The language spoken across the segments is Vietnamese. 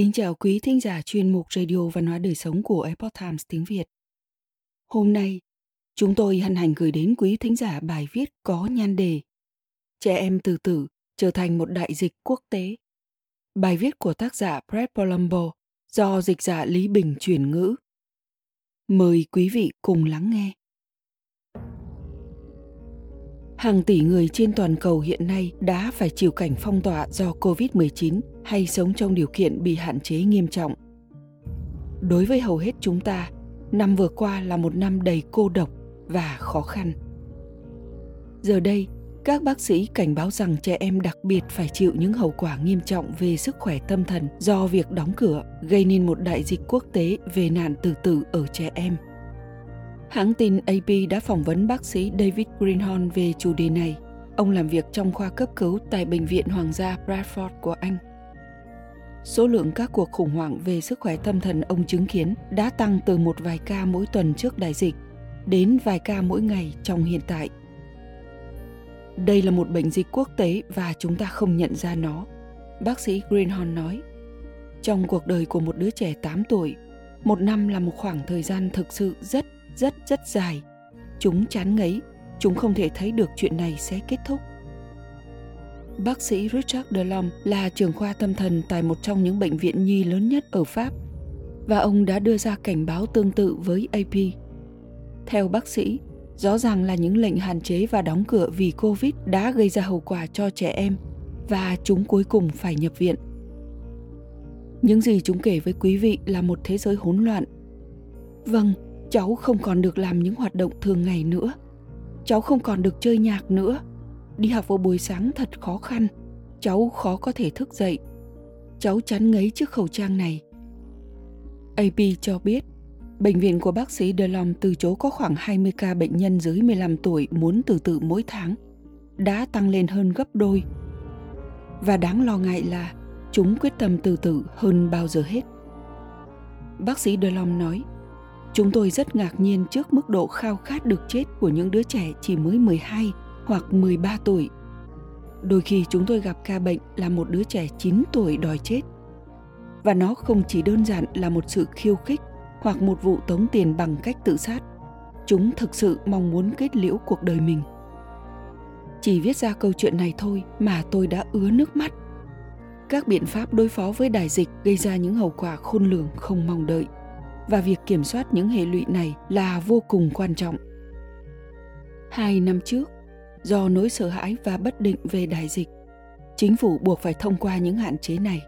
Kính chào quý thính giả chuyên mục Radio Văn hóa Đời Sống của Epoch Times tiếng Việt. Hôm nay, chúng tôi hân hạnh gửi đến quý thính giả bài viết có nhan đề Trẻ em từ tử trở thành một đại dịch quốc tế. Bài viết của tác giả Brett Palumbo do dịch giả Lý Bình chuyển ngữ. Mời quý vị cùng lắng nghe. Hàng tỷ người trên toàn cầu hiện nay đã phải chịu cảnh phong tỏa do COVID-19 hay sống trong điều kiện bị hạn chế nghiêm trọng. Đối với hầu hết chúng ta, năm vừa qua là một năm đầy cô độc và khó khăn. Giờ đây, các bác sĩ cảnh báo rằng trẻ em đặc biệt phải chịu những hậu quả nghiêm trọng về sức khỏe tâm thần do việc đóng cửa gây nên một đại dịch quốc tế về nạn tự tử ở trẻ em. Hãng tin AP đã phỏng vấn bác sĩ David Greenhorn về chủ đề này. Ông làm việc trong khoa cấp cứu tại Bệnh viện Hoàng gia Bradford của Anh. Số lượng các cuộc khủng hoảng về sức khỏe tâm thần ông chứng kiến đã tăng từ một vài ca mỗi tuần trước đại dịch đến vài ca mỗi ngày trong hiện tại. Đây là một bệnh dịch quốc tế và chúng ta không nhận ra nó, bác sĩ Greenhorn nói. Trong cuộc đời của một đứa trẻ 8 tuổi, một năm là một khoảng thời gian thực sự rất rất rất dài. Chúng chán ngấy, chúng không thể thấy được chuyện này sẽ kết thúc. Bác sĩ Richard Delorme là trưởng khoa tâm thần tại một trong những bệnh viện nhi lớn nhất ở Pháp và ông đã đưa ra cảnh báo tương tự với AP. Theo bác sĩ, rõ ràng là những lệnh hạn chế và đóng cửa vì Covid đã gây ra hậu quả cho trẻ em và chúng cuối cùng phải nhập viện. Những gì chúng kể với quý vị là một thế giới hỗn loạn. Vâng, cháu không còn được làm những hoạt động thường ngày nữa. Cháu không còn được chơi nhạc nữa. Đi học vào buổi sáng thật khó khăn. Cháu khó có thể thức dậy. Cháu chán ngấy chiếc khẩu trang này. AP cho biết Bệnh viện của bác sĩ Delong từ chỗ có khoảng 20 ca bệnh nhân dưới 15 tuổi muốn từ tử mỗi tháng, đã tăng lên hơn gấp đôi. Và đáng lo ngại là chúng quyết tâm từ tử hơn bao giờ hết. Bác sĩ Delong nói, Chúng tôi rất ngạc nhiên trước mức độ khao khát được chết của những đứa trẻ chỉ mới 12 hoặc 13 tuổi. Đôi khi chúng tôi gặp ca bệnh là một đứa trẻ 9 tuổi đòi chết. Và nó không chỉ đơn giản là một sự khiêu khích hoặc một vụ tống tiền bằng cách tự sát. Chúng thực sự mong muốn kết liễu cuộc đời mình. Chỉ viết ra câu chuyện này thôi mà tôi đã ứa nước mắt. Các biện pháp đối phó với đại dịch gây ra những hậu quả khôn lường không mong đợi – và việc kiểm soát những hệ lụy này là vô cùng quan trọng. Hai năm trước, do nỗi sợ hãi và bất định về đại dịch, chính phủ buộc phải thông qua những hạn chế này.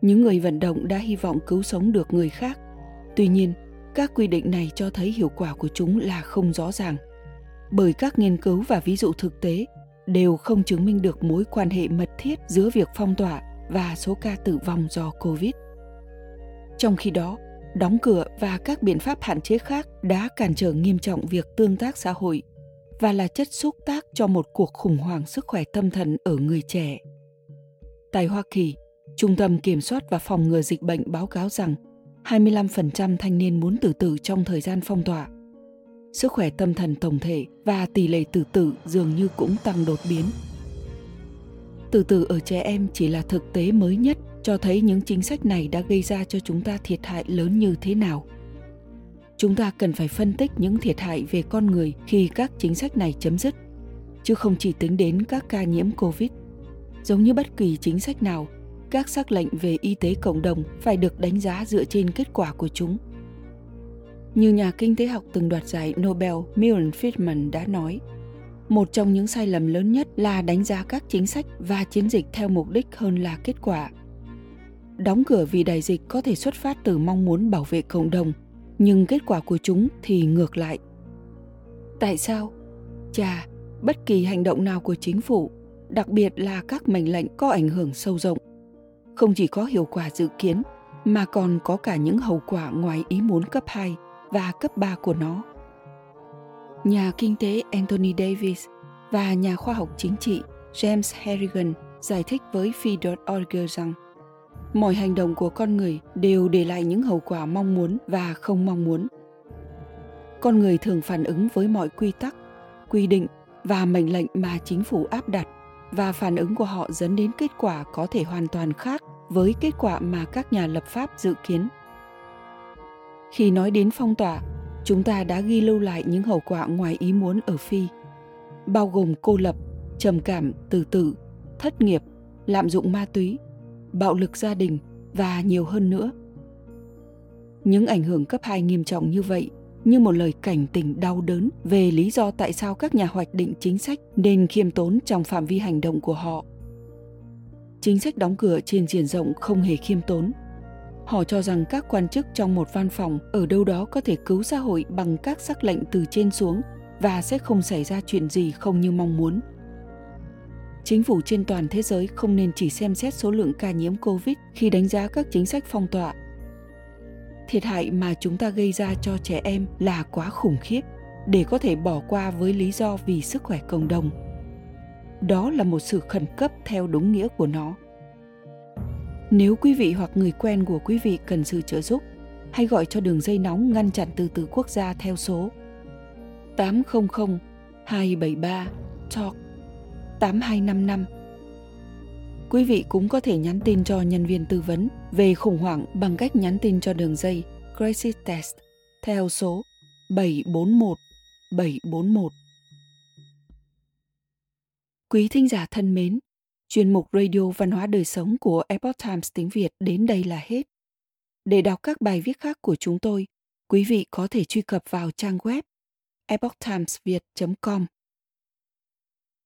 Những người vận động đã hy vọng cứu sống được người khác. Tuy nhiên, các quy định này cho thấy hiệu quả của chúng là không rõ ràng, bởi các nghiên cứu và ví dụ thực tế đều không chứng minh được mối quan hệ mật thiết giữa việc phong tỏa và số ca tử vong do Covid. Trong khi đó, đóng cửa và các biện pháp hạn chế khác đã cản trở nghiêm trọng việc tương tác xã hội và là chất xúc tác cho một cuộc khủng hoảng sức khỏe tâm thần ở người trẻ. Tại Hoa Kỳ, Trung tâm Kiểm soát và Phòng ngừa Dịch bệnh báo cáo rằng 25% thanh niên muốn tự tử trong thời gian phong tỏa. Sức khỏe tâm thần tổng thể và tỷ lệ tự tử dường như cũng tăng đột biến. Tự tử ở trẻ em chỉ là thực tế mới nhất cho thấy những chính sách này đã gây ra cho chúng ta thiệt hại lớn như thế nào. Chúng ta cần phải phân tích những thiệt hại về con người khi các chính sách này chấm dứt chứ không chỉ tính đến các ca nhiễm covid. Giống như bất kỳ chính sách nào các sắc lệnh về y tế cộng đồng phải được đánh giá dựa trên kết quả của chúng. Như nhà kinh tế học từng đoạt giải Nobel Milton Friedman đã nói, một trong những sai lầm lớn nhất là đánh giá các chính sách và chiến dịch theo mục đích hơn là kết quả đóng cửa vì đại dịch có thể xuất phát từ mong muốn bảo vệ cộng đồng, nhưng kết quả của chúng thì ngược lại tại sao chà, bất kỳ hành động nào của chính phủ, đặc biệt là các mệnh lệnh có ảnh hưởng sâu rộng, không chỉ có hiệu quả dự kiến, mà còn có cả những hậu quả ngoài ý muốn cấp 2 và cấp 3 của nó. Nhà kinh tế Anthony Davis và nhà khoa học chính trị James Harrigan giải thích với Phi.org rằng mọi hành động của con người đều để lại những hậu quả mong muốn và không mong muốn con người thường phản ứng với mọi quy tắc quy định và mệnh lệnh mà chính phủ áp đặt và phản ứng của họ dẫn đến kết quả có thể hoàn toàn khác với kết quả mà các nhà lập pháp dự kiến. Khi nói đến phong tỏa, chúng ta đã ghi lưu lại những hậu quả ngoài ý muốn ở Phi, bao gồm cô lập, trầm cảm, tự tử, thất nghiệp, lạm dụng ma túy, bạo lực gia đình và nhiều hơn nữa. Những ảnh hưởng cấp 2 nghiêm trọng như vậy, như một lời cảnh tỉnh đau đớn về lý do tại sao các nhà hoạch định chính sách nên khiêm tốn trong phạm vi hành động của họ. Chính sách đóng cửa trên diện rộng không hề khiêm tốn. Họ cho rằng các quan chức trong một văn phòng ở đâu đó có thể cứu xã hội bằng các sắc lệnh từ trên xuống và sẽ không xảy ra chuyện gì không như mong muốn. Chính phủ trên toàn thế giới không nên chỉ xem xét số lượng ca nhiễm COVID khi đánh giá các chính sách phong tỏa. Thiệt hại mà chúng ta gây ra cho trẻ em là quá khủng khiếp, để có thể bỏ qua với lý do vì sức khỏe cộng đồng. Đó là một sự khẩn cấp theo đúng nghĩa của nó. Nếu quý vị hoặc người quen của quý vị cần sự trợ giúp, hãy gọi cho đường dây nóng ngăn chặn từ từ quốc gia theo số. 800 273 TALK. 8255 Quý vị cũng có thể nhắn tin cho nhân viên tư vấn về khủng hoảng bằng cách nhắn tin cho đường dây Crisis Test theo số 741 741. Quý thính giả thân mến, chuyên mục Radio Văn hóa Đời Sống của Epoch Times tiếng Việt đến đây là hết. Để đọc các bài viết khác của chúng tôi, quý vị có thể truy cập vào trang web epochtimesviet.com.